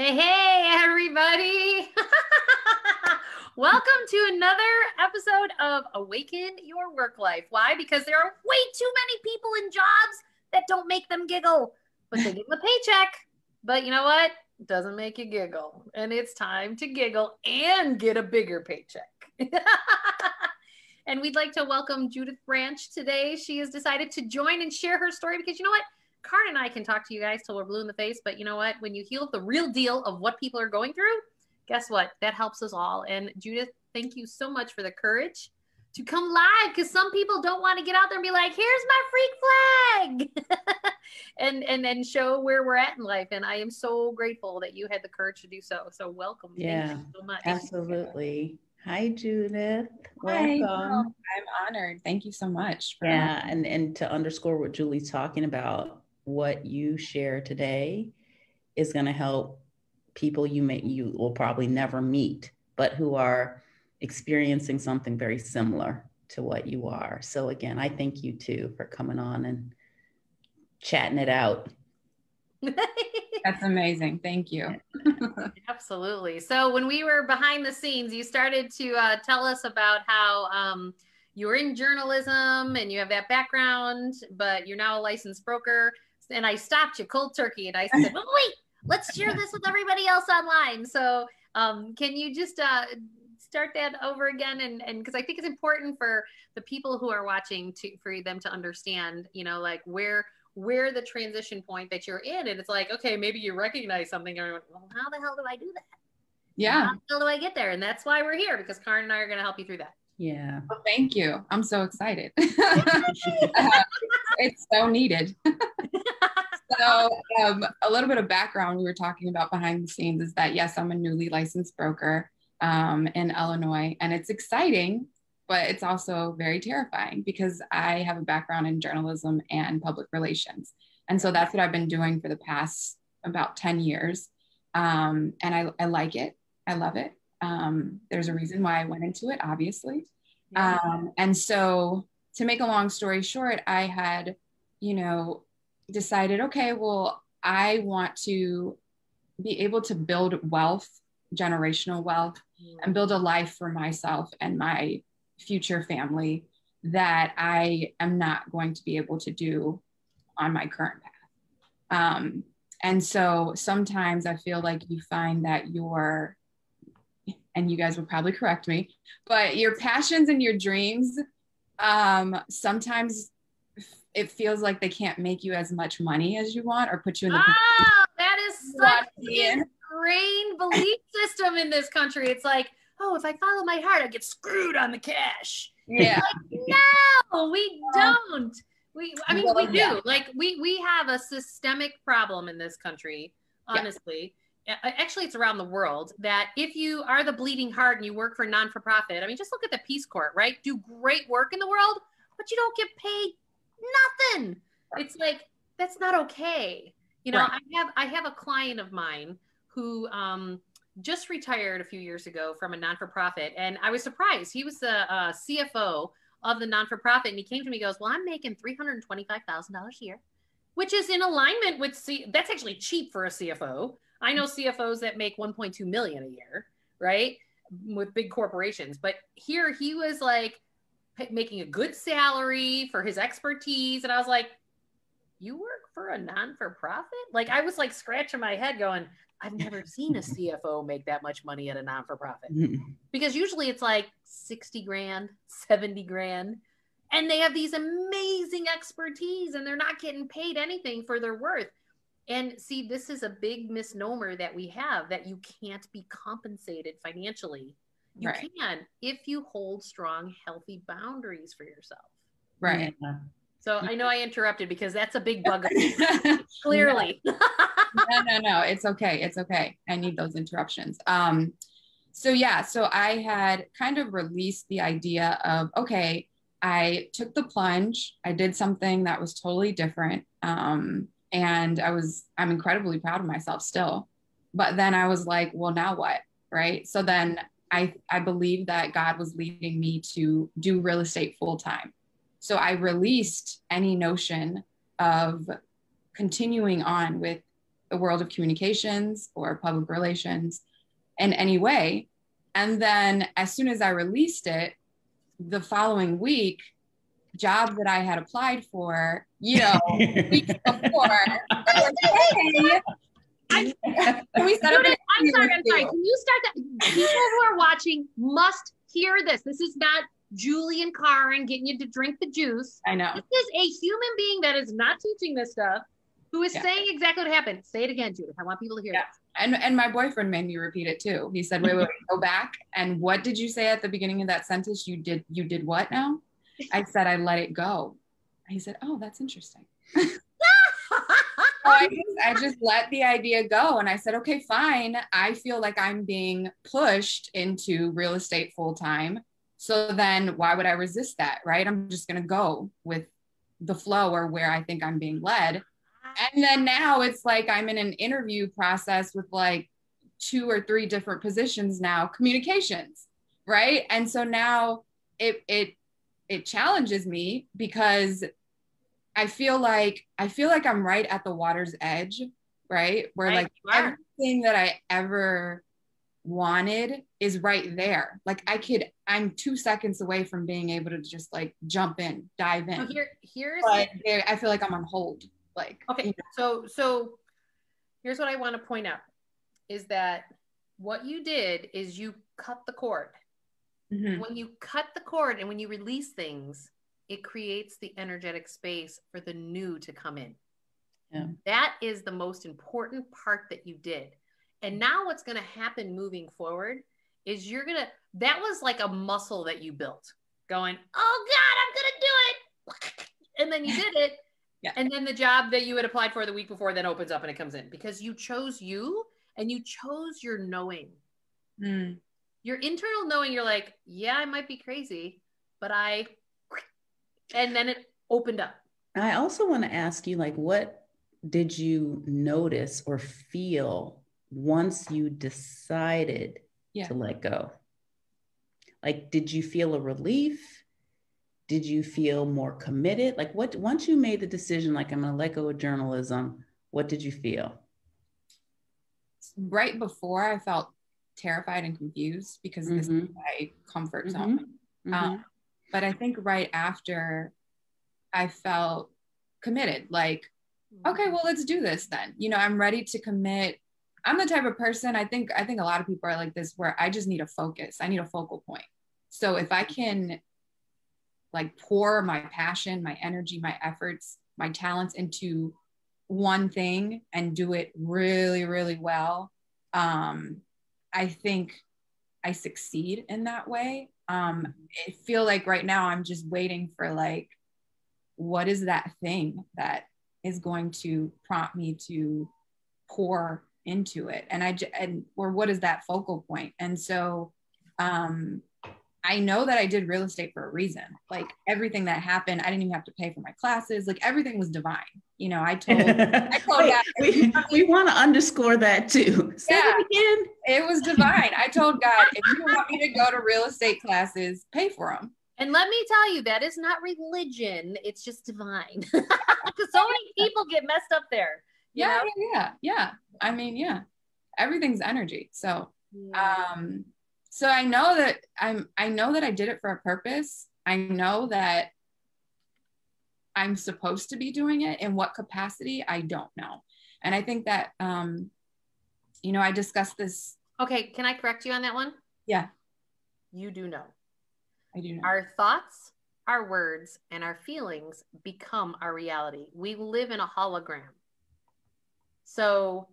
Hey, hey, everybody. Welcome to another episode of Awaken Your Work Life. Why? Because there are way too many people in jobs that don't make them giggle, but they get a paycheck. But you know what? It doesn't make you giggle. And it's time to giggle and get a bigger paycheck. and we'd like to welcome Judith Branch today. She has decided to join and share her story because you know what? Karen and I can talk to you guys till we're blue in the face, but you know what? When you heal the real deal of what people are going through, guess what? That helps us all. And Judith, thank you so much for the courage to come live because some people don't want to get out there and be like, here's my freak flag and and and show where we're at in life. And I am so grateful that you had the courage to do so. So welcome. Yeah, so much. Absolutely. Hi, Judith. Welcome. Hi. I'm honored. Thank you so much. yeah, and and to underscore what Julie's talking about, what you share today is going to help people you may you will probably never meet, but who are experiencing something very similar to what you are. So again, I thank you too for coming on and chatting it out. That's amazing. Thank you. Absolutely. So when we were behind the scenes, you started to uh, tell us about how um, you were in journalism and you have that background, but you're now a licensed broker. And I stopped you cold turkey and I said, well, wait, let's share this with everybody else online. So um, can you just uh, start that over again? And and because i think it's important for the people who are watching to for them to understand you know like where where the transition point that you're in. And it's like okay maybe you recognize something. And you're like well how the hell do i do that? Yeah. How the hell do i get there? And that's why we're here because Karen and i are going to help you through that yeah well, thank you i'm so excited uh, it's so needed so um, a little bit of background we were talking about behind the scenes is that yes i'm a newly licensed broker um, in Illinois. And it's exciting, but it's also very terrifying because I have a background in journalism and public relations. And so that's what I've been doing for the past about 10 years. Um, and I, I like it, I love it. Um, there's a reason why I went into it, obviously. Um, and so, to make a long story short, I had, you know, decided, okay, well, I want to be able to build wealth, generational wealth, and build a life for myself and my future family that I am not going to be able to do on my current path. Um, and so sometimes I feel like you find that your, and you guys will probably correct me, but your passions and your dreams, um, sometimes it feels like they can't make you as much money as you want or put you in the. Oh, that is such ingrained belief system in this country. It's like, oh, if I follow my heart, I get screwed on the cash. Yeah. Like, no, we don't. We, I mean, well, we do. Yeah. Like, we we have a systemic problem in this country. Honestly, yeah. Actually, it's around the world. That if you are the bleeding heart and you work for non for profit, I mean, just look at the Peace Corps, right? Do great work in the world, but you don't get paid nothing. It's like that's not okay. You know, right. I have I have a client of mine who um, just retired a few years ago from a non for profit. And I was surprised. He was the uh, CFO of the non for profit. And he came to me and goes, Well, I'm making $325,000 a year, which is in alignment with C. That's actually cheap for a CFO. I know CFOs that make 1.2 million a year, right? With big corporations. But here he was like making a good salary for his expertise. And I was like, you work for a non for profit? Like I was like scratching my head going, I've never seen a CFO make that much money at a non for profit mm-hmm. because usually it's like 60 grand, 70 grand. And they have these amazing expertise and they're not getting paid anything for their worth. And see, this is a big misnomer that we have that you can't be compensated financially. You right. can if you hold strong, healthy boundaries for yourself. Right. Yeah. So I know I interrupted because that's a big bug. Clearly. no, no, no. It's okay. It's okay. I need those interruptions. Um, so yeah, so I had kind of released the idea of okay, I took the plunge. I did something that was totally different. Um, and I was, I'm incredibly proud of myself still. But then I was like, well, now what? Right. So then I, I believe that God was leading me to do real estate full time. So I released any notion of continuing on with the world of communications or public relations in any way. And then as soon as I released it, the following week, job that I had applied for, you know, weeks before, hey, can we set up I'm sorry, I'm sorry. Can you start that? People who are watching must hear this. This is not Julie and Karen getting you to drink the juice. I know. This is a human being that is not teaching this stuff who is yeah. saying exactly what happened. Say it again, Judith. I want people to hear yeah. This. And and my boyfriend made me repeat it too. He said, wait, wait, wait, go back. And what did you say at the beginning of that sentence? You did you did what now? I said I let it go. He said, Oh, that's interesting. I just, I just let the idea go and I said, okay, fine. I feel like I'm being pushed into real estate full time. So then why would I resist that? Right. I'm just going to go with the flow or where I think I'm being led. And then now it's like I'm in an interview process with like two or three different positions now, communications. Right. And so now it, it, it challenges me because I feel like I feel like I'm right at the water's edge, right? Where like everything that I ever wanted is right there. Like I could, I'm two seconds away from being able to just like jump in, dive in. here, here's but I feel like I'm on hold. Like okay, you know. so so here's what I want to point out is that what you did is you cut the cord. Mm-hmm. When you cut the cord and when you release things, it creates the energetic space for the new to come in. Yeah. That is the most important part that you did. And now what's going to happen moving forward is you're going to, that was like a muscle that you built going, oh God, I'm going to do it. And then you did it. yeah. And then the job that you had applied for the week before then opens up and it comes in because you chose you and you chose your knowing. Mm. Your internal knowing, you're like, yeah, I might be crazy, but I and then it opened up. I also want to ask you, like, what did you notice or feel once you decided yeah. to let go? Like, did you feel a relief? Did you feel more committed? Like, what once you made the decision, like, I'm going to let go of journalism, what did you feel? Right before, I felt terrified and confused because mm-hmm. this is mm-hmm. my comfort zone. Mm-hmm. Um, but I think right after I felt committed, like, okay, well, let's do this then. You know, I'm ready to commit. I'm the type of person, I think, I think a lot of people are like this where I just need a focus. I need a focal point. So if I can like pour my passion, my energy, my efforts, my talents into one thing and do it really, really well, um, I think I succeed in that way. Um, I feel like right now I'm just waiting for like, what is that thing that is going to prompt me to pour into it, and I and or what is that focal point? And so, um, I know that I did real estate for a reason. Like everything that happened, I didn't even have to pay for my classes. Like everything was divine. You know, I told, I told Wait, God, we, we want to underscore that too. Say yeah, it again. It was divine. I told God, if you want me to go to real estate classes, pay for them. And let me tell you, that is not religion. It's just divine. Because so many people get messed up there. Yeah, yeah, yeah, yeah. I mean, yeah, everything's energy. So, yeah. um, so i know that i'm i know that i did it for a purpose. I know that i'm supposed to be doing it. In what capacity i don't know. And i think that um you know i discussed this. Okay can i correct you on that one? Yeah. You do know. I do know. Our thoughts our words and our feelings become our reality. We live in a hologram. So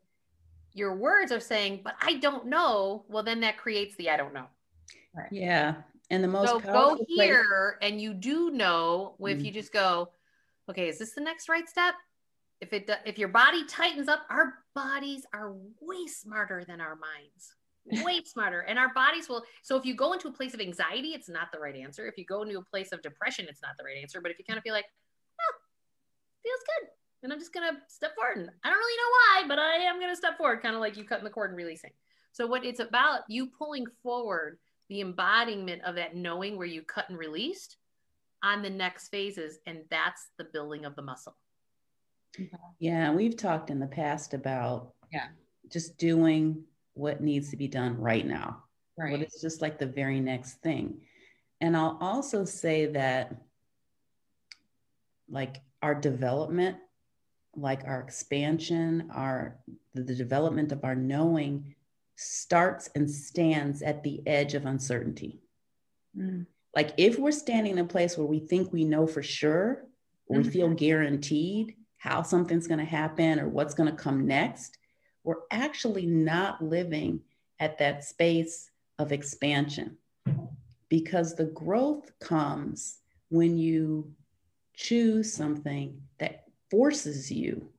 your words are saying, but I don't know, well, then that creates the I don't know. Right. Yeah. And the most so go here place- and you do know if mm. you just go, okay, is this the next right step? If it if your body tightens up, our bodies are way smarter than our minds. Way smarter. And our bodies will so if you go into a place of anxiety, it's not the right answer. If you go into a place of depression, it's not the right answer. But if you kind of feel like, oh, feels good and I'm just gonna step forward. And I don't really know why, but I am gonna step forward, kind of like you cutting the cord and releasing. So what it's about, you pulling forward the embodiment of that knowing where you cut and released on the next phases, and that's the building of the muscle. Yeah, we've talked in the past about yeah, just doing what needs to be done right now. Right. What is just like the very next thing. And I'll also say that like our development, like our expansion, our the, development of our knowing starts and stands at the edge of uncertainty. Mm. Like if we're standing in a place where we think we know for sure, or we mm-hmm. feel guaranteed how something's going to happen or what's going to come next, we're actually not living at that space of expansion because the growth comes when you choose something that forces you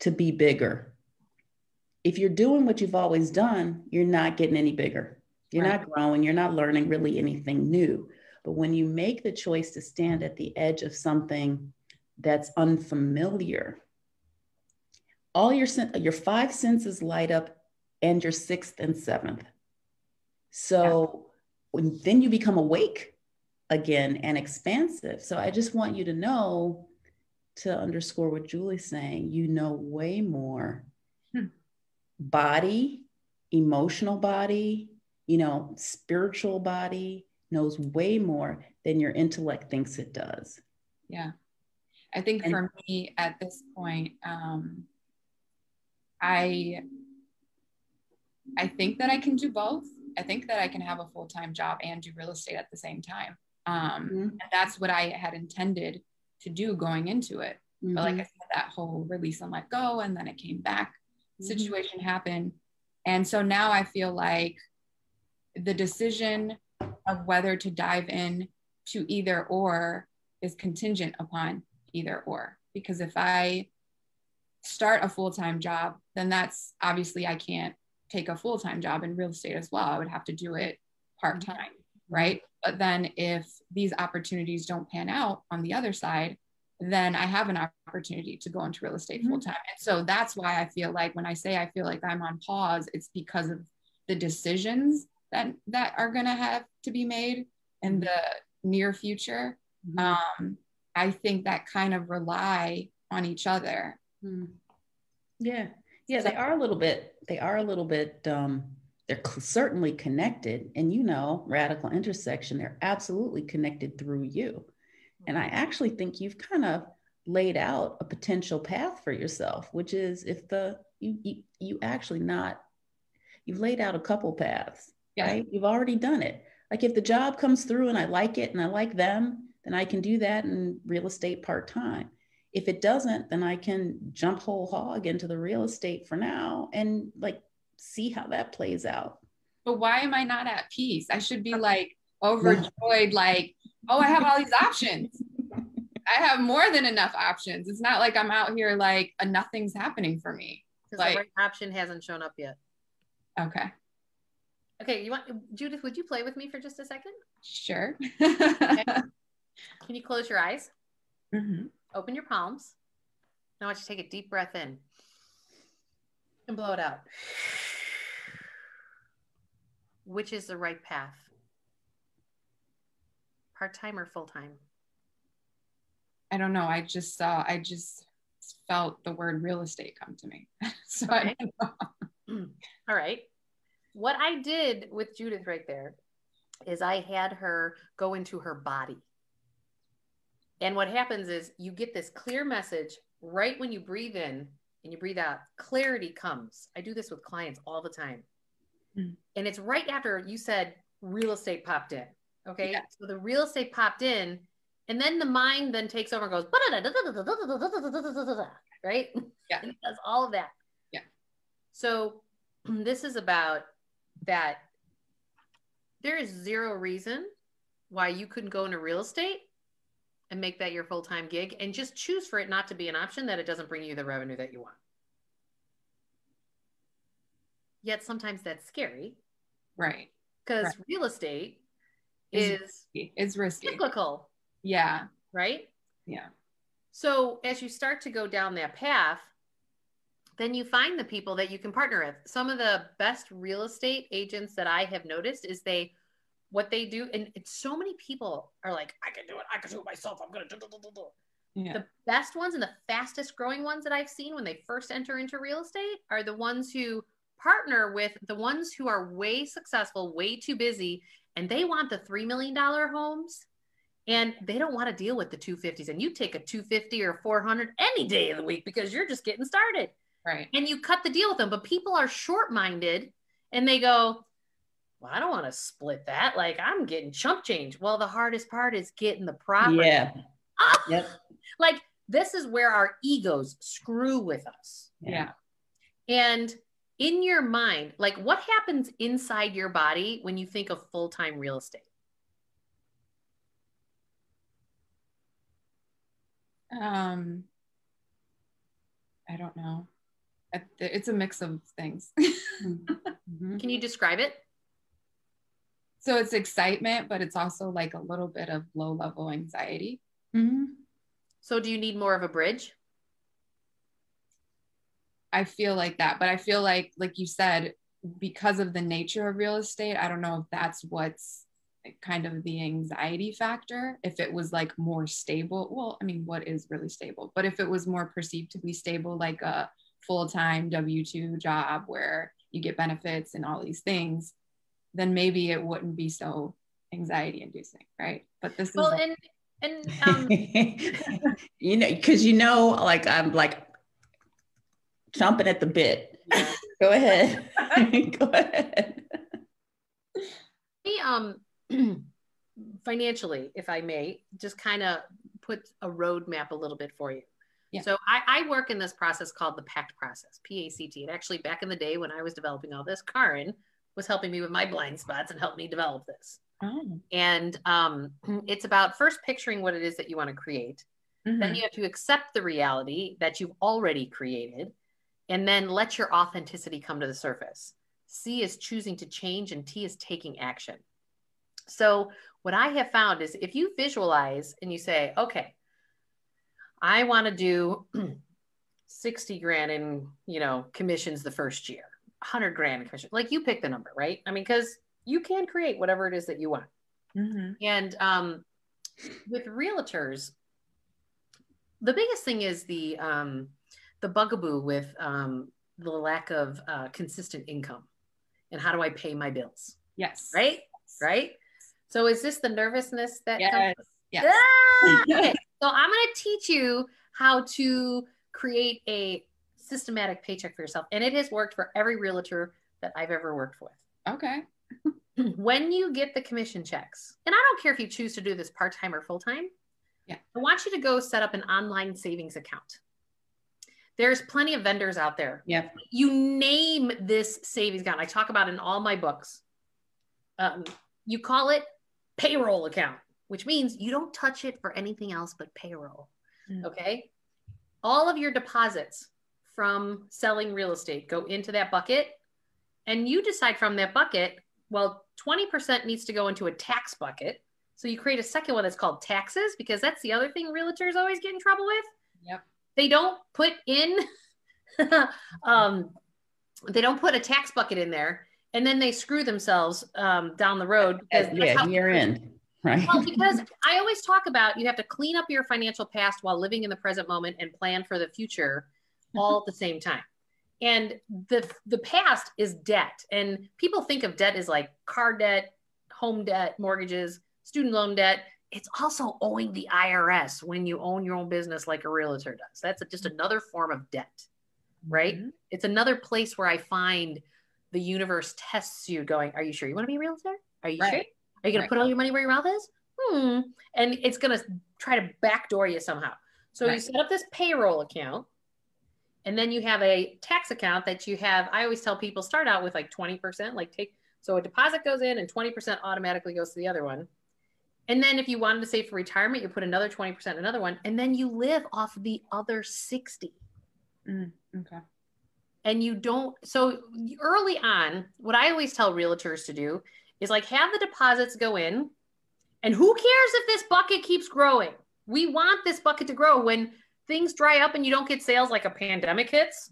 to be bigger. If you're doing what you've always done, you're not getting any bigger. You're right. not growing, you're not learning really anything new. But when you make the choice to stand at the edge of something that's unfamiliar, all your your five senses light up and your sixth and seventh. So yeah. when, then you become awake again and expansive. So I just want you to know to underscore what Julie's saying, you know way more hmm. body, emotional body, you know, spiritual body knows way more than your intellect thinks it does. Yeah. I think and, for me at this point, um, I I think that I can do both. I think that I can have a full time job and do real estate at the same time. Um, mm-hmm. And that's what I had intended to do going into it. Mm-hmm. But like I mm-hmm. said, that whole release and let go, and then it came back. Mm-hmm. Situation happened, and so now I feel like the decision of whether to dive in to either or is contingent upon either or. Because if I start a full time job, then that's obviously I can't take a full time job in real estate as well. I would have to do it part time, mm-hmm. Right? But then if these opportunities don't pan out on the other side, then I have an opportunity to go into real estate mm-hmm. full time. And so that's why I feel like when I say I feel like I'm on pause, it's because of the decisions that that are going to have to be made in the near future. Mm-hmm. Um, I think that kind of rely on each other. Yeah, yeah, so, they are a little bit. They are a little bit. Um, they're certainly connected, and you know, radical intersection. They're absolutely connected through you. And I actually think you've kind of laid out a potential path for yourself, which is if the you you, you actually not you've laid out a couple paths, yeah. right? You've already done it. Like if the job comes through and I like it and I like them, then I can do that in real estate part time. If it doesn't, then I can jump whole hog into the real estate for now and like see how that plays out. But why am I not at peace? I should be like overjoyed, like oh, I have all these options. I have more than enough options. It's not like I'm out here like a nothing's happening for me. Because like, the right option hasn't shown up yet. Okay. Okay, you want Judith, would you play with me for just a second? Sure. okay. Can you close your eyes? Mm-hmm. Open your palms. Now I want you to take a deep breath in and blow it out. Which is the right path? part time or full time? I don't know. I just saw, I just felt the word real estate come to me. so okay. Hmm. All right. What I did with Judith right there is I had her go into her body. And what happens is you get this clear message right when you breathe in and you breathe out, clarity comes. I do this with clients all the time. Mm. And it's right after you said real estate popped in. Okay. Yeah. So the real estate popped in, and then the mind then takes over and goes, right? Yeah. And it does all of that. Yeah. So this is about that there is zero reason why you couldn't go into real estate and make that your full-time gig and just choose for it not to be an option that it doesn't bring you the revenue that you want. Yet sometimes that's scary. Right. Because right. real estate is it's risky. Cyclical. Yeah. Right? Yeah. So as you start to go down that path, then you find the people that you can partner with. Some of the best real estate agents that I have noticed is they what they do, and it's so many people are like, I can do it, I can do it myself, I'm gonna do, do, do, do. Yeah. The best ones and the fastest growing ones that I've seen when they first enter into real estate are the ones who partner with the ones who are way successful, way too busy, and they want the $3 million homes and they don't want to deal with the 250s. And you take a 250 or 400 any day of the week because you're just getting started. Right. And you cut the deal with them. But people are short minded and they go, well, I don't want to split that. Like I'm getting chump change. Well, the hardest part is getting the property. Yeah. Ah! Yep. Like this is where our egos screw with us. Yeah. And in your mind, like what happens inside your body when you think of full time real estate? Um, I don't know. It's a mix of things. mm-hmm. Can you describe it? So it's excitement, but it's also like a little bit of low level anxiety. Mm-hmm. So do you need more of a bridge? I feel like that, but I feel like, like you said, because of the nature of real estate, I don't know if that's what's kind of the anxiety factor. If it was like more stable, well, I mean, what is really stable? But if it was more perceived to be stable, like a full time W 2 job where you get benefits and all these things, then maybe it wouldn't be so anxiety inducing, right? But this well, is. Well, and and um, you know, because you know, like I'm like chomping at the bit. Yeah. Go ahead. Go ahead. Hey, um, financially, if I may, just kind of put a roadmap a little bit for you. Yeah. So I, I, work in this process called the PACT process, P-A-C-T. And actually, back in the day when I was developing all this, Karin was helping me with my blind spots and helped me develop this. Oh. And um, it's about first picturing what it is that you want to create. Mm-hmm. Then you have to accept the reality that you've already created and then let your authenticity come to the surface. C is choosing to change, and T is taking action. So, what I have found is if you visualize and you say, okay, I want to do 60 grand in, you know, commissions the first year, 100 grand in commission, like you pick the number, right? I mean, because you can create whatever it is that you want. Mm-hmm. And um, with realtors, the biggest thing is the, um, the bugaboo with um, the lack of uh, consistent income and how do I pay my bills? Yes. Right? Right? So is this the nervousness that yes. comes? Yes. Ah! okay. So I'm going to teach you how to create a systematic paycheck for yourself. And it has worked for every realtor that I've ever worked with. Okay. when you get the commission checks, and I don't care if you choose to do this part time or full time, yeah. I want you to go set up an online savings account. There's plenty of vendors out there. Yeah. You name this savings account. I talk about in all my books. Um, you call it payroll account, which means you don't touch it for anything else but payroll. Mm. Okay. All of your deposits from selling real estate go into that bucket. And you decide from that bucket, well, 20% needs to go into a tax bucket. So you create a second one that's called taxes because that's the other thing realtors always get in trouble with. Yep they don't put in um, they don't put a tax bucket in there and then they screw themselves um, down the road because yeah year end right? Well because i always talk about you have to clean up your financial past while living in the present moment and plan for the future all at the same time. And the the past is debt and people think of debt as like car debt home debt mortgages student loan debt it's also owing the IRS when you own your own business like a realtor does. That's a, just another form of debt, right? Mm-hmm. It's another place where I find the universe tests you going, Are you sure you want to be a realtor? Are you right. sure? Are you going right. to put all your money where your mouth is? Hmm. And it's going to try to backdoor you somehow. So right. you set up this payroll account and then you have a tax account that you have. I always tell people start out with like 20%, like take, so a deposit goes in and 20% automatically goes to the other one and then if you wanted to save for retirement, you put another 20%, another one, and then you live off the other 60. Mm, okay. And you don't, so early on, what I always tell realtors to do is like have the deposits go in. And who cares if this bucket keeps growing? We want this bucket to grow when things dry up and you don't get sales like a pandemic hits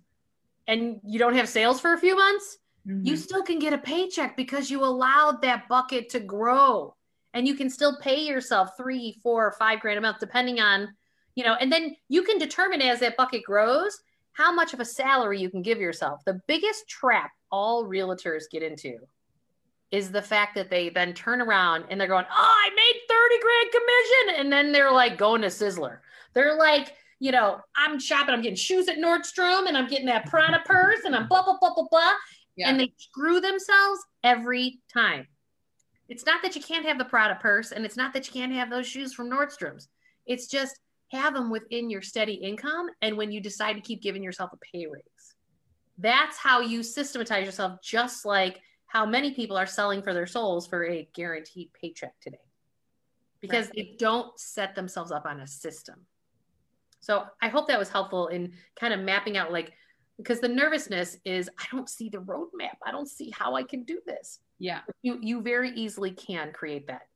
and you don't have sales for a few months. Mm-hmm. You still can get a paycheck because you allowed that bucket to grow and you can still pay yourself three, four, or five grand a month, depending on you know, and then you can determine as that bucket grows how much of a salary you can give yourself. The biggest trap all realtors get into is the fact that they then turn around and they're going, Oh, I made 30 grand commission. And then they're like going to Sizzler. They're like, you know, I'm shopping, I'm getting shoes at Nordstrom and I'm getting that Prada purse and I'm blah, blah, blah, blah, blah. Yeah. And they screw themselves every time. It's not that you can't have the Prada purse and it's not that you can't have those shoes from Nordstrom's. It's just have them within your steady income. And when you decide to keep giving yourself a pay raise, that's how you systematize yourself, just like how many people are selling for their souls for a guaranteed paycheck today because right. they don't set themselves up on a system. So I hope that was helpful in kind of mapping out like because the nervousness is I don't see the roadmap. I don't see how I can do this. Yeah. You you very easily can create that.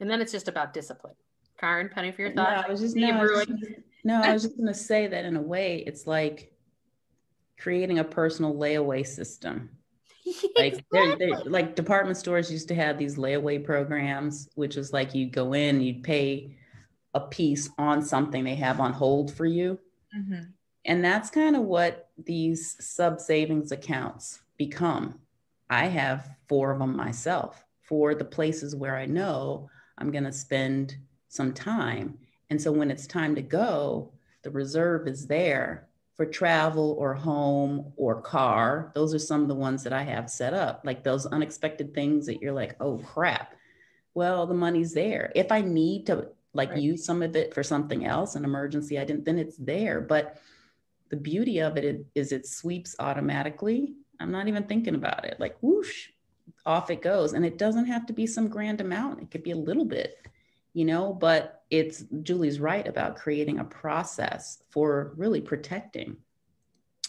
And then it's just about discipline. Karen, Penny for your thoughts. No, I was just, no, I was just, no, I was just gonna say that in a way it's like creating a personal layaway system. like they're, they're, like department stores used to have these layaway programs, which is like you go in, you'd pay a piece on something they have on hold for you. Mm-hmm. And that's kind of what these sub savings accounts become. I have four of them myself for the places where I know I'm going to spend some time. And so when it's time to go, the reserve is there for travel or home or car. Those are some of the ones that I have set up, like those unexpected things that you're like, oh crap. Well, the money's there. If I need to like right. use some of it for something else, an emergency, I didn't, then it's there. But the beauty of it is it sweeps automatically. I'm not even thinking about it. Like whoosh, off it goes. And it doesn't have to be some grand amount. It could be a little bit, you know, but it's Julie's right about creating a process for really protecting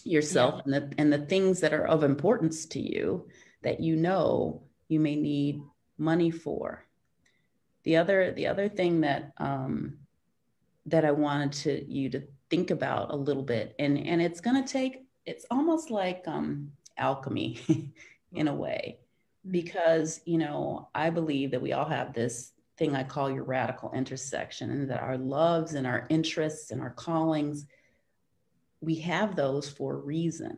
yourself yeah. and the and the things that are of importance to you that you know you may need money for the other the other thing that um, that I wanted to you to think about a little bit, and and it's going to take it's almost like um, alchemy in a way, because you know I believe that we all have this thing I call your radical intersection, and that our loves and our interests and our callings, we have those for a reason.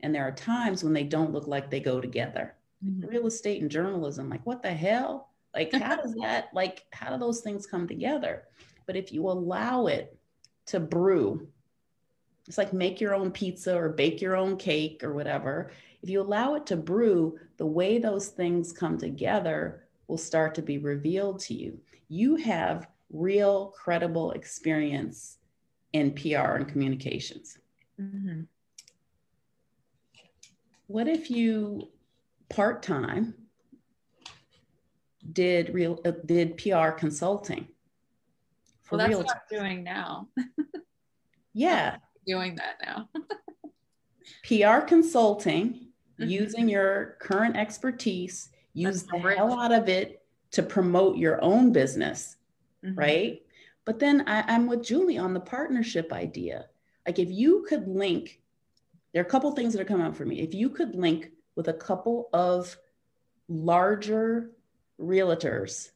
And there are times when they don't look like they go together. Mm-hmm. Real estate and journalism, like what the hell? Like, how does that, like, how do those things come together? But if you allow it to brew, it's like make your own pizza or bake your own cake or whatever. If you allow it to brew, the way those things come together will start to be revealed to you. You have real, credible experience in PR and communications. Mm-hmm. What if you part time did real uh, did PR consulting. For well, that's what I'm doing now. yeah, doing that now. PR consulting, mm-hmm. using your current expertise, use that's the great. hell out of it to promote your own business, mm-hmm. right? But then I, I'm with Julie on the partnership idea. Like if you could link, there are a couple things that are coming up for me. If you could link with a couple of larger realtors.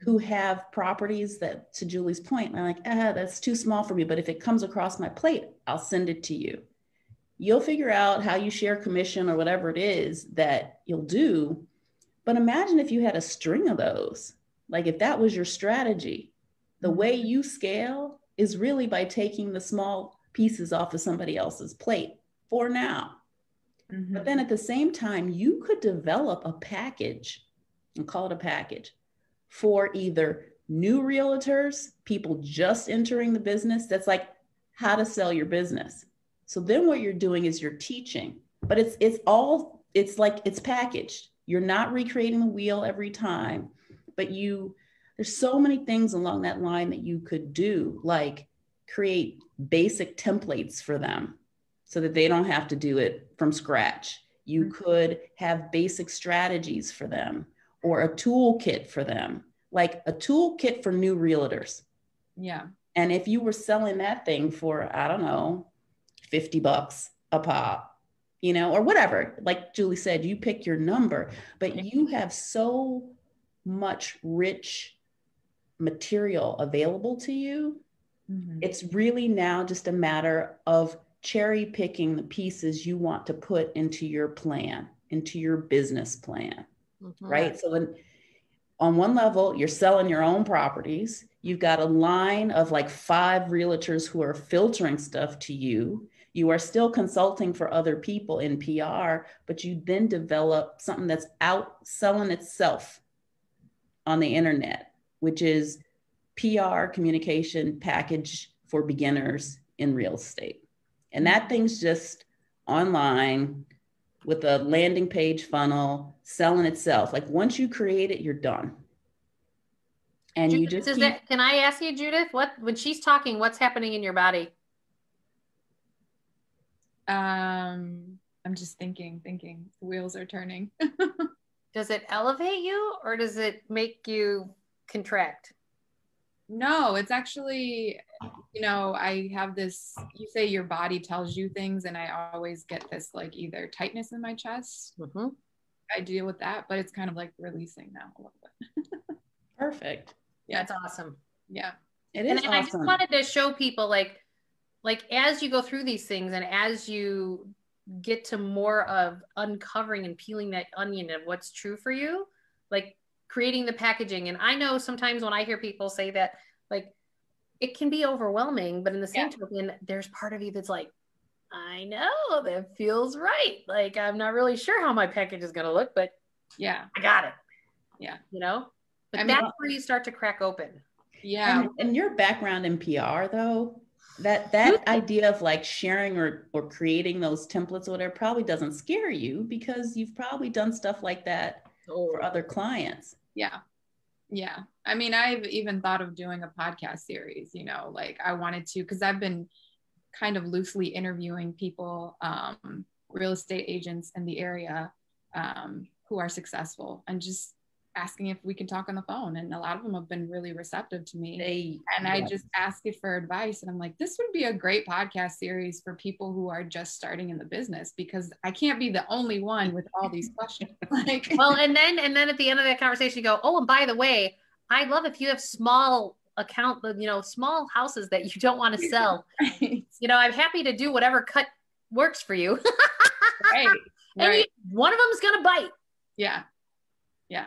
Who have properties that, to Julie's point, I'm like, ah, that's too small for me. But if it comes across my plate, I'll send it to you. You'll figure out how you share commission or whatever it is that you'll do. But imagine if you had a string of those. Like if that was your strategy, the mm-hmm. way you scale is really by taking the small pieces off of somebody else's plate for now. Mm-hmm. But then at the same time, you could develop a package and call it a package for either new realtors, people just entering the business. That's like how to sell your business. So then what you're doing is you're teaching, but it's it's all it's like it's packaged. You're not recreating the wheel every time, but you there's so many things along that line that you could do like create basic templates for them so that they don't have to do it from scratch. You mm-hmm. could have basic strategies for them or a toolkit for them, like a toolkit for new realtors. Yeah. And if you were selling that thing for, I don't know, 50 bucks a pop, you know, or whatever, like Julie said, you pick your number, but you have so much rich material available to you Mm-hmm. It's really now just a matter of cherry picking the pieces you want to put into your plan, into your business plan, mm-hmm. right? So, on one level, you're selling your own properties. You've got a line of like five realtors who are filtering stuff to you. You are still consulting for other people in PR, but you then develop something that's out selling itself on the internet, which is PR communication package for beginners in real estate. And that thing's just online with a landing page funnel selling itself. Like once you create it, you're done. And Judith, you just keep... that, can I ask you, Judith, what when she's talking, what's happening in your body? Um, I'm just thinking, thinking. The wheels are turning. does it elevate you or does it make you contract? No, it's actually, you know, I have this, you say your body tells you things, and I always get this like either tightness in my chest. Mm-hmm. I deal with that, but it's kind of like releasing now a little bit. Perfect. Yeah. That's awesome. Yeah. It is. And, awesome. I just wanted to show people like, like as you go through these things and as you get to more of uncovering and peeling that onion of what's true for you, like creating the packaging. And I know sometimes when I hear people say that, like, it can be overwhelming, but in the same yeah. token, there's part of you that's like, I know that feels right. Like, I'm not really sure how my package is going to look, but yeah, I got it. Yeah. You know, but I mean, that's where you start to crack open. Yeah. And, and your background in PR, though, that that mm-hmm. idea of like sharing or or creating those templates or whatever probably doesn't scare you because you've probably done stuff like that oh. for other clients yeah yeah. I mean i've even thought of doing a podcast series you know like i wanted to because i've been kind of loosely interviewing people um, real estate agents in the area um, who are successful and just asking if we can talk on the phone and a lot of them have been really receptive to me. They, and i just ask it for advice and i'm like this would be a great podcast series for people who are just starting in the business because i can't be the only one with all these questions. Like well and then and then at the end of that conversation you go oh and by the way i love if you have small account you know small houses that you don't want to sell. Right. you know i'm happy to do whatever cut works for you. Right and right. You, one of them is gonna bite. Yeah. Yeah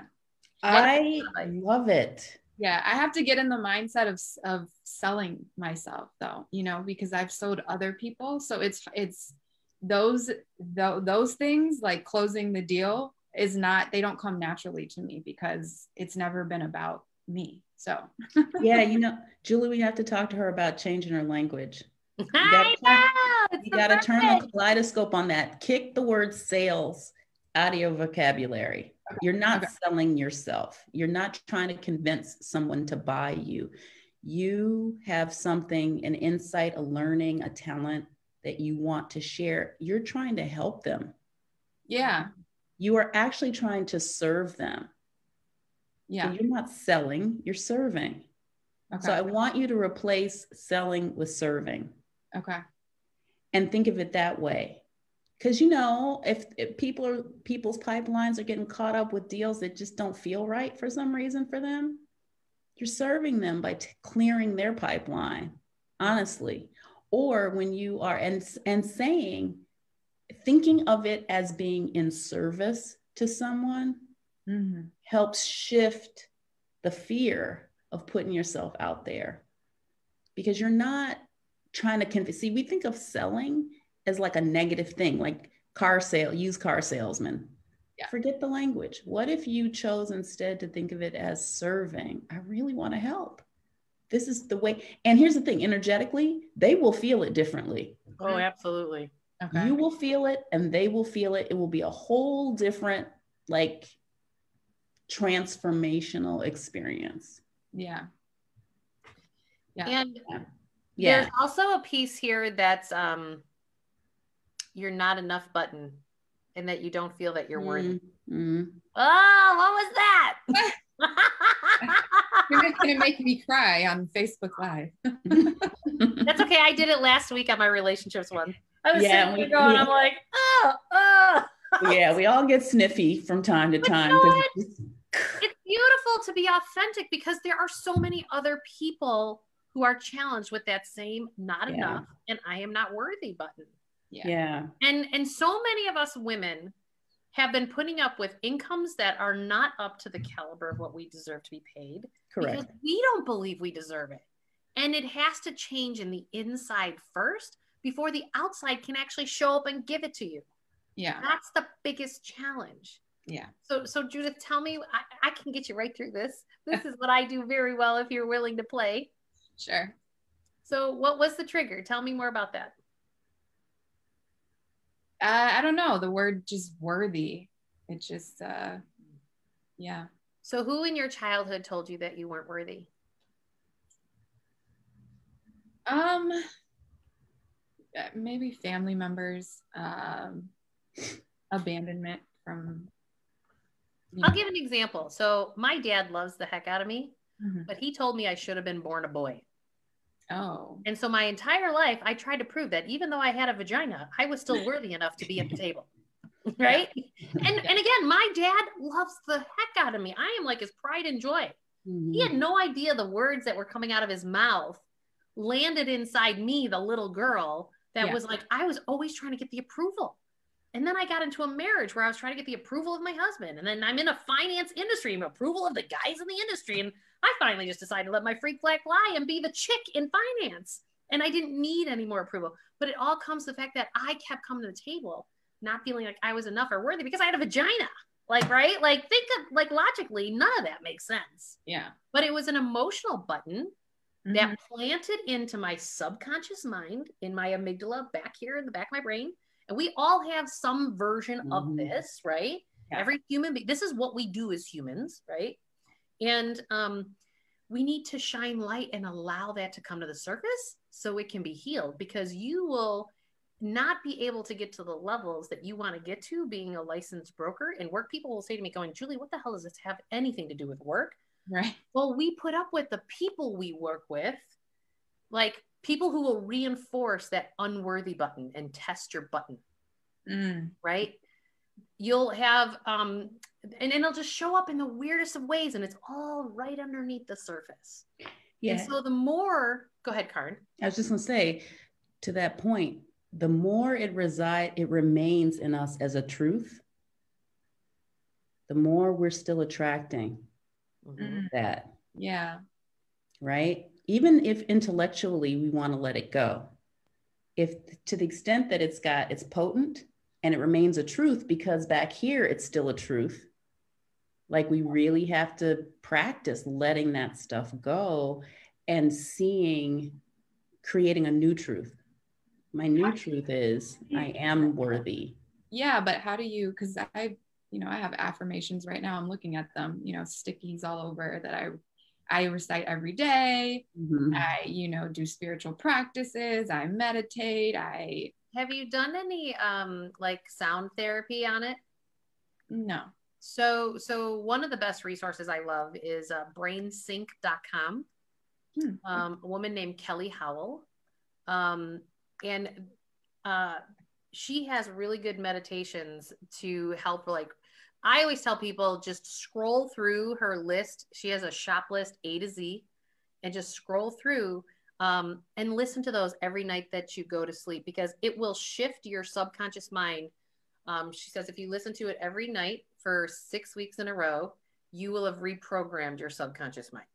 I love it. Yeah, I have to get in the mindset of of selling myself though, you know, because I've sold other people. So it's it's those th- those things like closing the deal is not they don't come naturally to me because it's never been about me. So yeah, you know, Julie, we have to talk to her about changing her language. You gotta, turn, you gotta turn the kaleidoscope on that. Kick the word sales out of your vocabulary. You're not selling yourself. You're not trying to convince someone to buy you. You have something, an insight, a learning, a talent that you want to share. You're trying to help them. Yeah. You are actually trying to serve them. Yeah. So you're not selling, you're serving. Okay. So I want you to replace selling with serving. Okay. And think of it that way because you know if, if, people are people's pipelines are getting caught up with deals that just don't feel right for some reason for them you're serving them by t- clearing their pipeline honestly or when you are and and saying thinking of it as being in service to someone mm-hmm. helps shift the fear of putting yourself out there because you're not trying to convince see we think of selling as like a negative thing, like car sale, used car salesman. Yeah. Forget the language. What if you chose instead to think of it as serving? I really want to help. This is the way. And here's the thing energetically, they will feel it differently. Oh, absolutely. Okay. You will feel it and they will feel it. It will be a whole different, like, transformational experience. Yeah. Yeah. And yeah. there's also a piece here that's um you're not enough button and that you don't feel that you're worthy. Mm-hmm. Oh, what was that? you're just going to make me cry on Facebook Live. That's okay. I did it last week on my relationships one. I was yeah, sitting there going, I'm like, oh, oh. Yeah, we all get sniffy from time to but time. You know it's beautiful to be authentic because there are so many other people who are challenged with that same not Yeah. enough and I am not worthy button. Yeah. Yeah. And and so many of us women have been putting up with incomes that are not up to the caliber of what we deserve to be paid Correct. because we don't believe we deserve it. And it has to change in the inside first before the outside can actually show up and give it to you. Yeah. That's the biggest challenge. Yeah. So, so Judith, tell me, I, I can get you right through this. This is what I do very well if you're willing to play. Sure. So, what was the trigger? Tell me more about that. Uh, I don't know. The word just worthy. It just, uh, yeah. So, who in your childhood told you that you weren't worthy? Um, uh, maybe family members, um, abandonment from. I'll know. give an example. So, my dad loves the heck out of me, Mhm. but he told me I should have been born a boy. Oh, And so, my entire life, I tried to prove that even though I had a vagina, I was still worthy enough to be at the table. Right. And, and again, my dad loves the heck out of me. I am like his pride and joy. Mhm. He had no idea the words that were coming out of his mouth landed inside me, the little girl that Yeah. was like, I was always trying to get the approval. And then I got into a marriage where I was trying to get the approval of my husband. And then I'm in a finance industry, and approval of the guys in the industry. And I finally just decided to let my freak flag fly and be the chick in finance. And I didn't need any more approval. But it all comes to the fact that I kept coming to the table, not feeling like I was enough or worthy because I had a vagina. Like, right? Like, think of like logically, none of that makes sense yeah. but it was an emotional button Mhm. that planted into my subconscious mind in my amygdala back here in the back of my brain and we all have some version of Mhm. this right Yeah. every human being this is what we do as humans right and um we need to shine light and allow that to come to the surface so it can be healed because you will not be able to get to the levels that you want to get to being a licensed broker and work people will say to me going julie what the hell does this have anything to do with work Right. well, we put up with the people we work with, like people who will reinforce that unworthy button and test your button, Mm. right? You'll have, um, and it'll just show up in the weirdest of ways, and it's all right underneath the surface. Yeah. And so the more, go ahead, Karen. I was just gonna say, to that point, the more it reside, it remains in us as a truth. The more we're still attracting Mm. that, Yeah. right? Even if intellectually we want to let it go, if to the extent that it's got it's potent and it remains a truth because back here it's still a truth. Like we really have to practice letting that stuff go and seeing, creating a new truth. My new truth is I am worthy. Yeah, but how do you? Because I, you know, I have affirmations right now. I'm looking at them. You know, stickies all over that I, I recite every day. Mhm. I, you know, do spiritual practices. I meditate. I Have you done any um, like sound therapy on it? no. So, so one of the best resources I love is uh, brainsync.com. Hmm. Um, a woman named Kelly Howell. Um, and uh, she has really good meditations to help, like, I always tell people just scroll through her list. She has a shop list A to Z and just scroll through um, and listen to those every night that you go to sleep because it will shift your subconscious mind um, she says if you listen to it every night for six weeks in a row, you will have reprogrammed your subconscious mind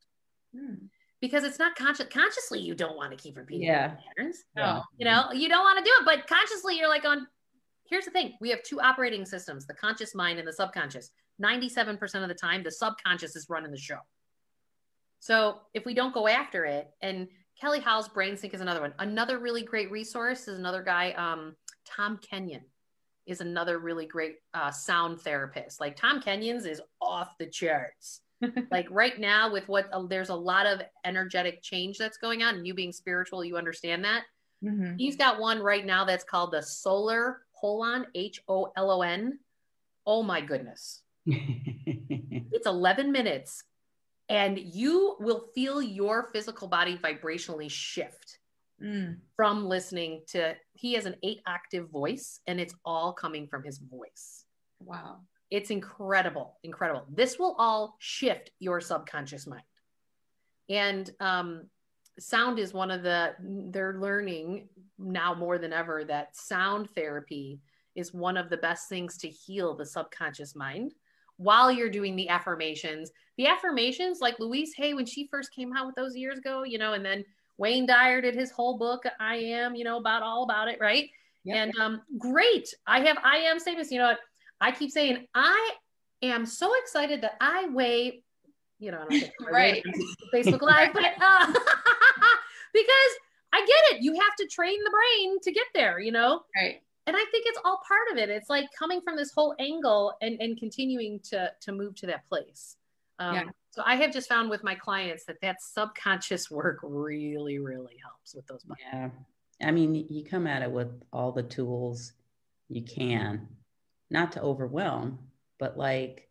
Hmm. because it's not conscious. Consciously, you don't want to keep repeating Yeah. patterns. Yeah. You know, you don't want to do it, but consciously, you're like on. Here's the thing: we have two operating systems: the conscious mind and the subconscious. Ninety-seven percent of the time, the subconscious is running the show. So if we don't go after it, and Kelly Howell's Brain Sync is another one. Another really great resource is another guy, um, Tom Kenyon is another really great uh, sound therapist. Like Tom Kenyon's is off the charts. like right now, with what uh, there's a lot of energetic change that's going on, and you being spiritual, you understand that. Mhm. He's got one right now that's called the Solar Holon, H O L O N. Oh my goodness. It's 11 minutes, and you will feel your physical body vibrationally shift Mm. from listening to. He has an eight octave voice, and it's all coming from his voice. Wow. It's incredible, incredible. This will all shift your subconscious mind. And um, sound is one of the they're learning now more than ever that sound therapy is one of the best things to heal the subconscious mind while you're doing the affirmations. The affirmations, like Louise Hay, when she first came out with those years ago, you know, and then Wayne Dyer did his whole book, I Am, you know, about all about it, right? Yep. And um, great. I have I am statements. You know what? I keep saying I am so excited that I weigh, you know, right. Facebook Live, but uh, because I get it. You have to train the brain to get there, you know? Right and I think it's all part of it. It's like coming from this whole angle and, and continuing to, to move to that place. Um, yeah. So I have just found with my clients that that subconscious work really, really helps with those. Buttons. Yeah. I mean, you come at it with all the tools you can, not to overwhelm, but like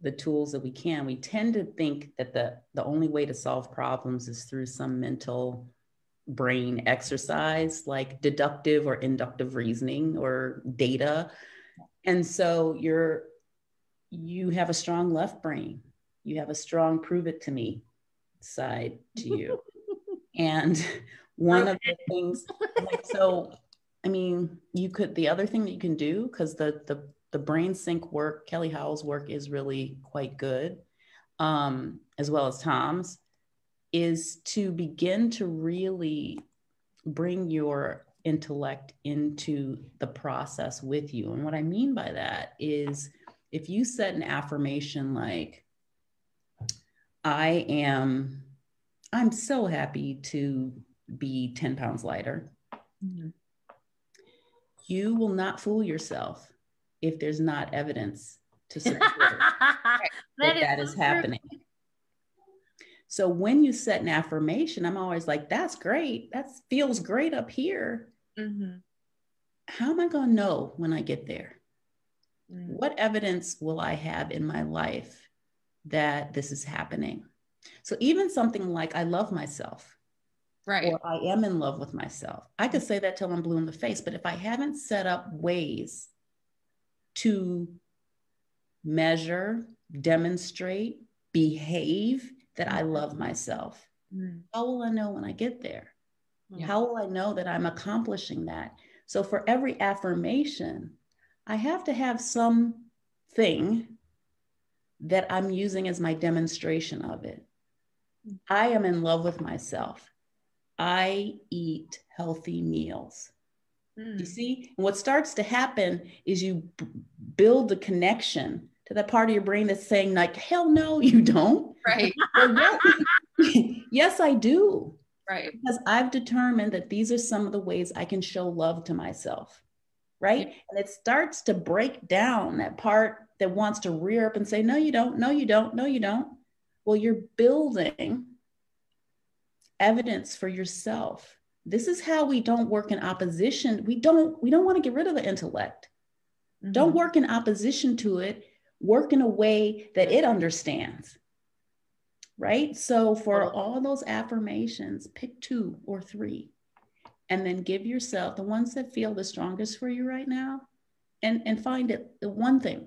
the tools that we can. We tend to think that the, the only way to solve problems is through some mental brain exercise like deductive or inductive reasoning or data. And so you're you have a strong left brain. You have a strong prove it to me side to you. And one of the things like so i mean you could the other thing that you can do because the the the brain sync work kelly howell's work is really quite good um, as well as tom's is to begin to really bring your intellect into the process with you. And what I mean by that is if you set an affirmation like, I am, I'm so happy to be 10 pounds lighter, mm-hmm. you will not fool yourself if there's not evidence to support that, that is, that is happening. So when you set an affirmation, I'm always like, that's great. That feels great up here. Mm-hmm. How am I going to know when I get there? Mm-hmm. What evidence will I have in my life that this is happening? So even something like, I love myself. Right. Or I am in love with myself. I could say that till I'm blue in the face, but if I haven't set up ways to measure, demonstrate, behave that I love myself. Mm. How will I know when I get there? Yeah. How will I know that I'm accomplishing that? So for every affirmation, I have to have some thing that I'm using as my demonstration of it. Mm. I am in love with myself. I eat healthy meals. Mm. You see, and what starts to happen is you b- build the connection to that part of your brain that's saying like hell no you don't. Right. Yes, yes i do. Right. Because i've determined that these are some of the ways i can show love to myself right? Yeah. and it starts to break down that part that wants to rear up and say no you don't. No you don't. No you don't. Well you're building evidence for yourself this is how we don't work in opposition we don't we don't want to get rid of the intellect mm-hmm. don't work in opposition to it work in a way that it understands. Right? So, for all those affirmations, pick two or three and then give yourself the ones that feel the strongest for you right now and, and find it the one thing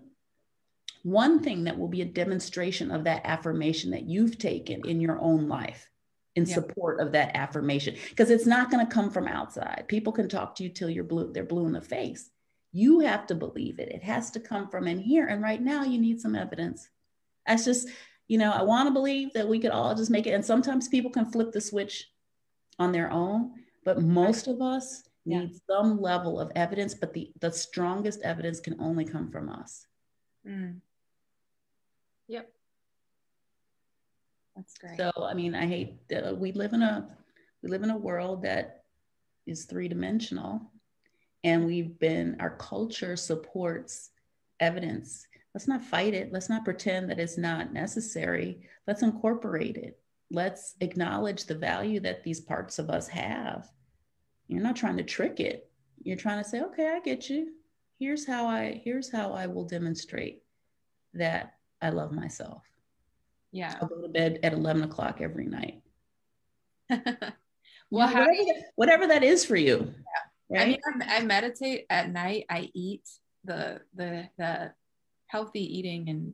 one thing that will be a demonstration of that affirmation that you've taken in your own life in yeah. support of that affirmation because it's not going to come from outside people can talk to you till you're blue they're blue in the face you have to believe it. It has to come from in here. And right now, you need some evidence. That's just, you know, I want to believe that we could all just make it. And sometimes people can flip the switch on their own, but most of us yeah. need some level of evidence. But the, the strongest evidence can only come from us. Mm. Yep. That's great. So, I mean, I hate uh, we live in a we live in a world that is three dimensional and we've been our culture supports evidence. Let's not fight it. Let's not pretend that it's not necessary. Let's incorporate it. Let's acknowledge the value that these parts of us have. You're not trying to trick it. You're trying to say okay i get you. Here's how i here's how i will demonstrate that i love myself yeah i'll go to bed at 11 o'clock every night well whatever, that, whatever that is for you yeah Right? I mean, I meditate at night. I eat the the the healthy eating, and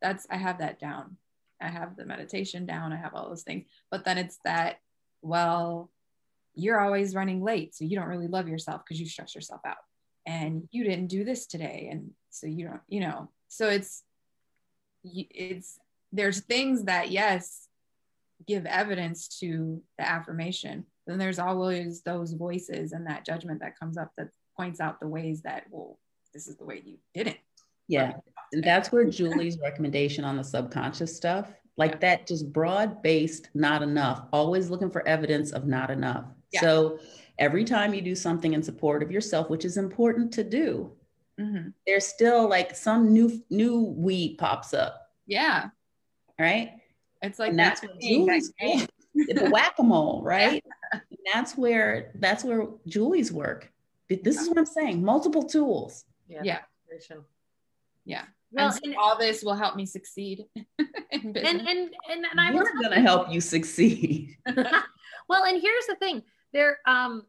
that's I have that down. I have the meditation down. I have all those things, but then it's that well, you're always running late. So you don't really love yourself because you stress yourself out. And you didn't do this today. And so you don't, you know, so it's, it's, there's things that, yes, give evidence to the affirmation. Then there's always those voices and that judgment that comes up that points out the ways that, well, this is the way you didn't. Yeah. And that's where Julie's recommendation on the subconscious stuff, like yeah. that just broad based, not enough, always looking for evidence of not enough. Yeah. So every time you do something in support of yourself, which is important to do, mm-hmm. there's still like some new new weed pops up. Yeah. Right. It's like and that's what Julie's the whack-a-mole, right? Yeah. that's where that's where Julie's work. This is what I'm saying. Multiple tools. Yeah. Yeah. Yeah. Well, and, so and all this will help me succeed. and, and and and I'm going to help you succeed. well, and here's the thing: there, um,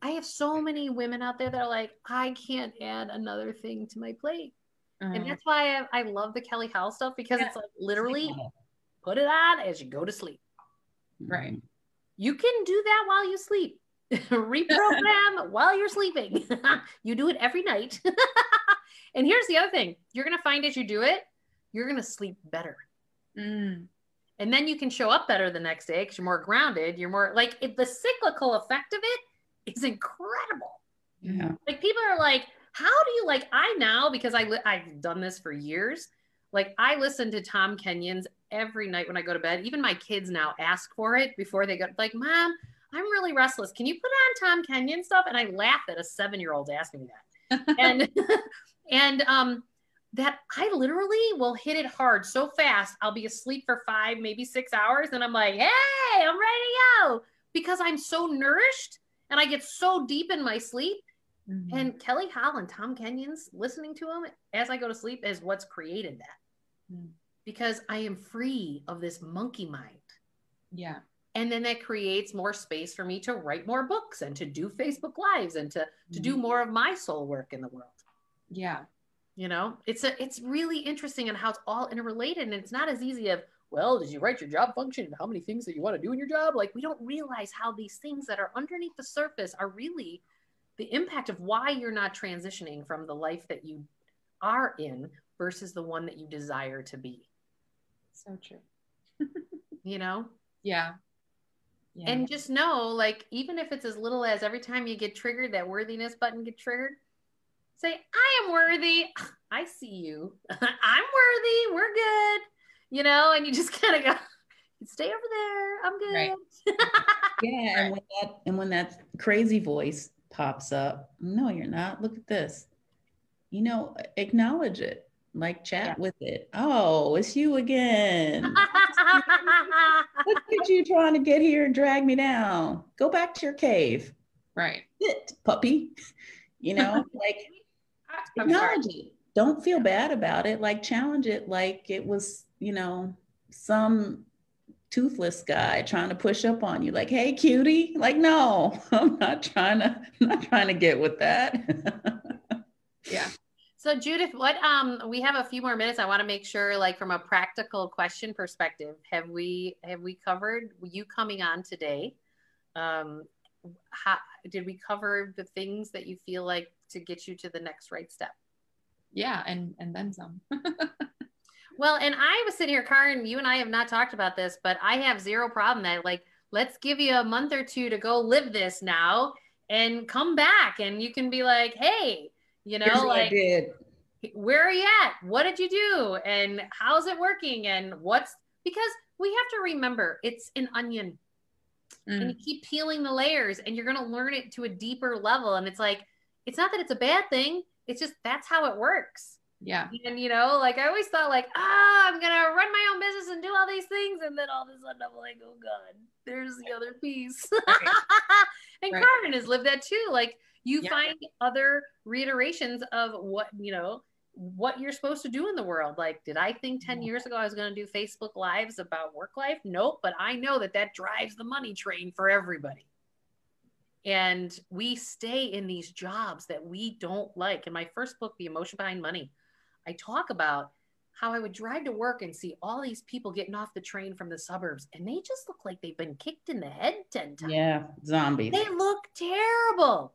I have so many women out there that are like, I can't add another thing to my plate, uh-huh. and that's why I, I, love the Kelly Howell stuff because yeah. it's like literally put it on as you go to sleep. Right. You can do that while you sleep. Reprogram while you're sleeping. you do it every night. and here's the other thing you're going to find as you do it, you're going to sleep better. Mm. And then you can show up better the next day because you're more grounded. You're more like it, the cyclical effect of it is incredible. Yeah. Like people are like, how do you like, I now, because I, li- I've done this for years. Like I listen to Tom Kenyon's every night when I go to bed. Even my kids now ask for it before they go, like, mom, I'm really restless. Can you put on Tom Kenyon stuff? And I laugh at a seven year old asking me that. and, and, um, that I literally will hit it hard so fast. I'll be asleep for five, maybe six hours. And I'm like, hey, I'm ready to go because I'm so nourished and I get so deep in my sleep. Mm-hmm. And Kelly Howell and Tom Kenyon's listening to them as I go to sleep is what's created that. Mm. Because I am free of this monkey mind. Yeah and then that creates more space for me to write more books and to do facebook lives and to to do mm-hmm. more of my soul work in the world yeah you know it's a it's really interesting and in how it's all interrelated and it's not as easy of well did you write your job function and how many things that you want to do in your job like we don't realize how these things that are underneath the surface are really the impact of why you're not transitioning from the life that you are in versus the one that you desire to be so true you know yeah yeah. And just know, like, even if it's as little as every time you get triggered, that worthiness button get triggered, say, I am worthy. I see you. I'm worthy. We're good. You know, and you just kind of go, stay over there. I'm good. Right. yeah. And when that and when that crazy voice pops up, no, you're not. Look at this. You know, acknowledge it like chat yeah. with it. Oh, it's you again. Look at you trying to get here and drag me down. Go back to your cave. Right. Sit, puppy. You know, like acknowledge it. Don't feel bad about it. Like challenge it like it was, you know, some toothless guy trying to push up on you like hey cutie like no i'm not trying to I'm not trying to get with that yeah so Judith, what um we have a few more minutes. I want to make sure, like from a practical question perspective, have we have we covered you coming on today? Um, how did we cover the things that you feel like to get you to the next right step? Yeah, and and then some. well, and I was sitting here, Karen. You and I have not talked about this, but I have zero problem that like let's give you a month or two to go live this now and come back, and you can be like, hey you know, Here's like where are you at? What did you do? And how's it working? And what's because we have to remember it's an onion. Mm. And you keep peeling the layers and you're gonna learn it to a deeper level. And it's like, it's not that it's a bad thing, it's just that's how it works. Yeah. And you know, like I always thought, like, ah, I'm gonna run my own business and do all these things, and then all of a sudden I'm like, oh god, there's the other piece. Right. and right. Carmen has lived that too. Like you yeah. find other reiterations of what you know what you're supposed to do in the world like did i think 10 years ago i was going to do facebook lives about work life nope but i know that that drives the money train for everybody and we stay in these jobs that we don't like in my first book the emotion behind money i talk about how I would drive to work and see all these people getting off the train from the suburbs and they just look like they've been kicked in the head 10 times. Yeah, zombies. They look terrible.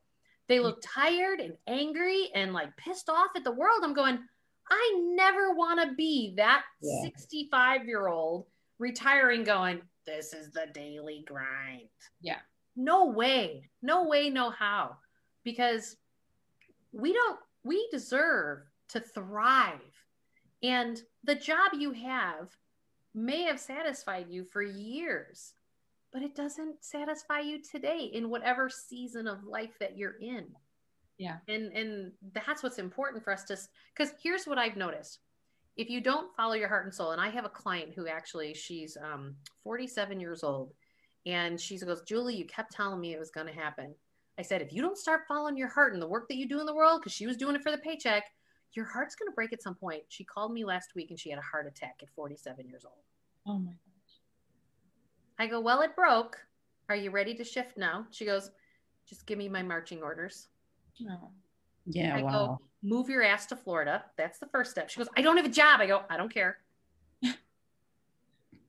They look tired and angry and like pissed off at the world. I'm going, I never want to be that Yeah. 65 year old retiring going, this is the daily grind. Yeah. No way. No way, no how. Because we don't, we deserve to thrive. And the job you have may have satisfied you for years, but it doesn't satisfy you today in whatever season of life that you're in. Yeah. And and that's what's important for us to because here's what I've noticed. If you don't follow your heart and soul, and I have a client who actually she's um 47 years old and she goes, Julie, you kept telling me it was gonna happen. I said, if you don't start following your heart and the work that you do in the world, because she was doing it for the paycheck, your heart's gonna break at some point. She called me last week and she had a heart attack at 47 years old. Oh my gosh. I go, Well, it broke. Are you ready to shift now? She goes, Just give me my marching orders. No. Yeah, I wow. go, Move your ass to Florida. That's the first step. She goes, I don't have a job. I go, I don't care.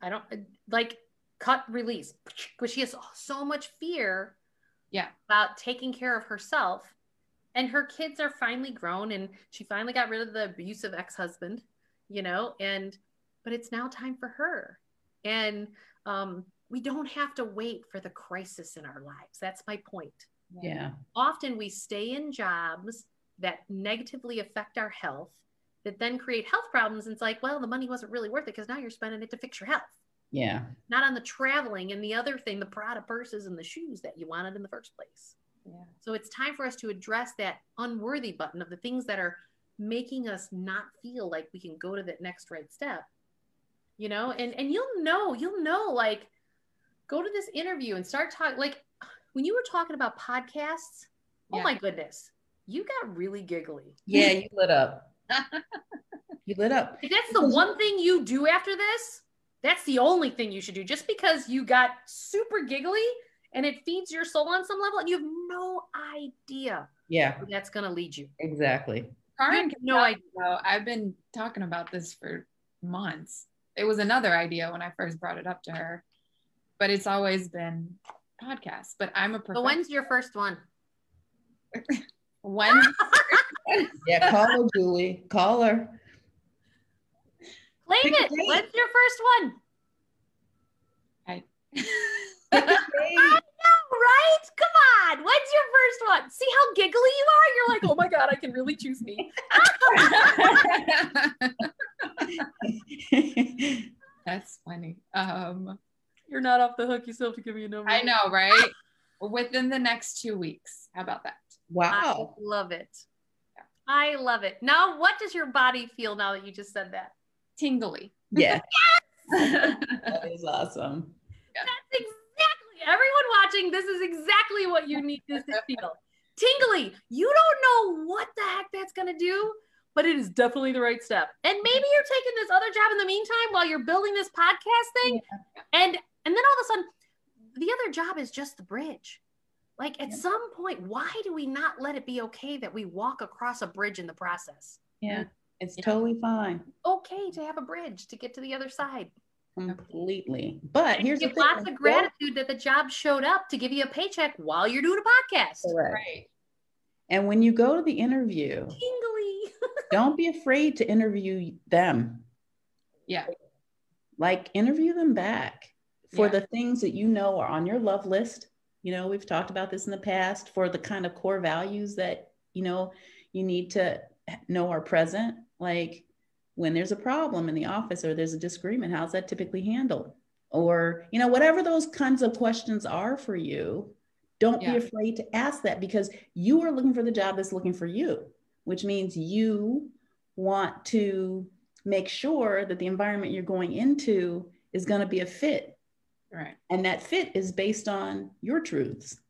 I don't like cut release. because she has so much fear Yeah. about taking care of herself. And her kids are finally grown and she finally got rid of the abusive ex-husband, you know, and but it's now time for her. And um, we don't have to wait for the crisis in our lives. That's my point. Yeah, often we stay in jobs that negatively affect our health that then create health problems. And it's like well the money wasn't really worth it because now you're spending it to fix your health. Yeah, not on the traveling and the other thing the prada purses and the shoes that you wanted in the first place Yeah. so it's time for us to address that unworthy button of the things that are making us not feel like we can go to that next right step you know and and you'll know you'll know like go to this interview and start talking like when you were talking about podcasts oh my goodness you got really giggly yeah. You lit up. You lit up. if that's the one thing you do after this that's the only thing you should do just because you got super giggly and it feeds your soul on some level and you have no idea Yeah, where that's going to lead you exactly. Karen have no idea. though, I've been talking about this for months. It was another idea when I first brought it up to her, but it's always been podcasts. But I'm a but professional. when's your first one when Yeah, call her, Julie. Call her. claim Pick it date. when's your first one right? Come on. When's your first one? See how giggly you are? You're like, oh my God, I can really choose me. That's funny. Um, You're not off the hook. You still have to give me a number. I know, right? Within the next two weeks. How about that? wow. I love it. I love it. Now, what does your body feel now that you just said that? Tingly. Yeah. that is awesome. That's exactly everyone watching. This is exactly what you need this to feel. Tingly. You don't know what the heck that's gonna do, but it is definitely the right step. And maybe you're taking this other job in the meantime while you're building this podcast thing, and and then all of a sudden, the other job is just the bridge. Like at Yeah. some point, why do we not let it be okay that we walk across a bridge in the process? Yeah, it's Yeah. totally fine. Okay to have a bridge to get to the other side. Completely. But And here's the give thing. lots of gratitude that the job showed up to give you a paycheck while you're doing a podcast. Correct. Right. And when you go to the interview, Tingly. don't be afraid to interview them. Yeah. Like interview them back for Yeah. the things that you know are on your love list. You know, we've talked about this in the past for the kind of core values that, you know, you need to know are present. Like when there's a problem in the office or there's a disagreement, how's that typically handled? Or, you know, whatever those kinds of questions are for you, don't Yeah. be afraid to ask that because you are looking for the job that's looking for you, which means you want to make sure that the environment you're going into is going to be a fit. Right. And that fit is based on your truths.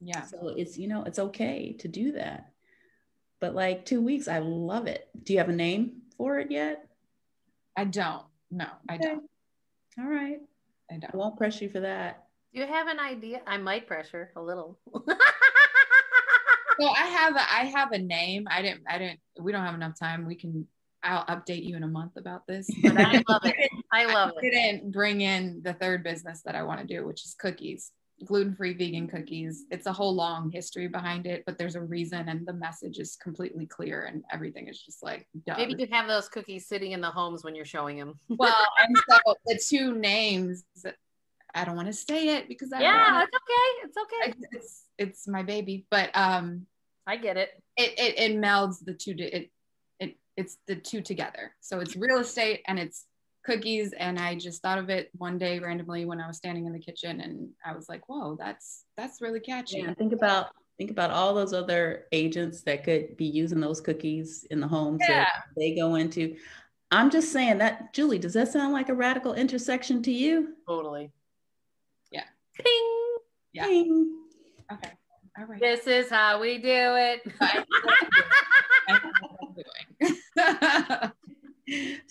Yeah. So it's, you know, it's okay to do that. But like two weeks, I love it. Do you have a name for it yet? I don't. No, I Okay. don't. All right. I I don't. won't press you for that. Do you have an idea? I might pressure a little. So I have a, I have a name. I didn't I didn't we don't have enough time. We can I'll update you in a month about this. But I love it. I love I it. didn't bring in the third business that I want to do, which is cookies, gluten-free vegan cookies. It's a whole long history behind it, but there's a reason and the message is completely clear and everything is just like done. Maybe you have those cookies sitting in the homes when you're showing them. well, and so the two names, I don't want to say it because I yeah, it's okay. It's okay. it's it's my baby, but um, I get it. it it, it melds the two. To, it it it's the two together. So it's real estate and it's cookies. And I just thought of it one day randomly when I was standing in the kitchen, and I was like, "Whoa, that's that's really catchy." Yeah, think about think about all those other agents that could be using those cookies in the homes Yeah. that they go into. I'm just saying that, Julie, does that sound like a radical intersection to you? Totally. Yeah. Ping. Yeah. Ding. Okay. All right. This is how we do it.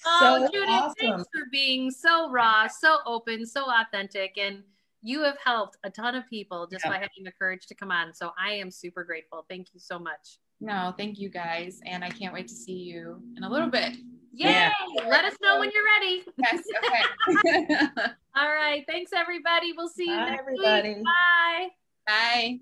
oh, So Judith, awesome. thanks for being so raw, so open, so authentic. And you have helped a ton of people just Yeah. by having the courage to come on. So I am super grateful. Thank you so much. no, thank you guys, and I can't wait to see you in a little bit. Yay! Yeah. Let us know when you're ready. Yes. Okay. All right. Thanks, everybody. We'll see you Bye, next everybody. week. Bye. Bye.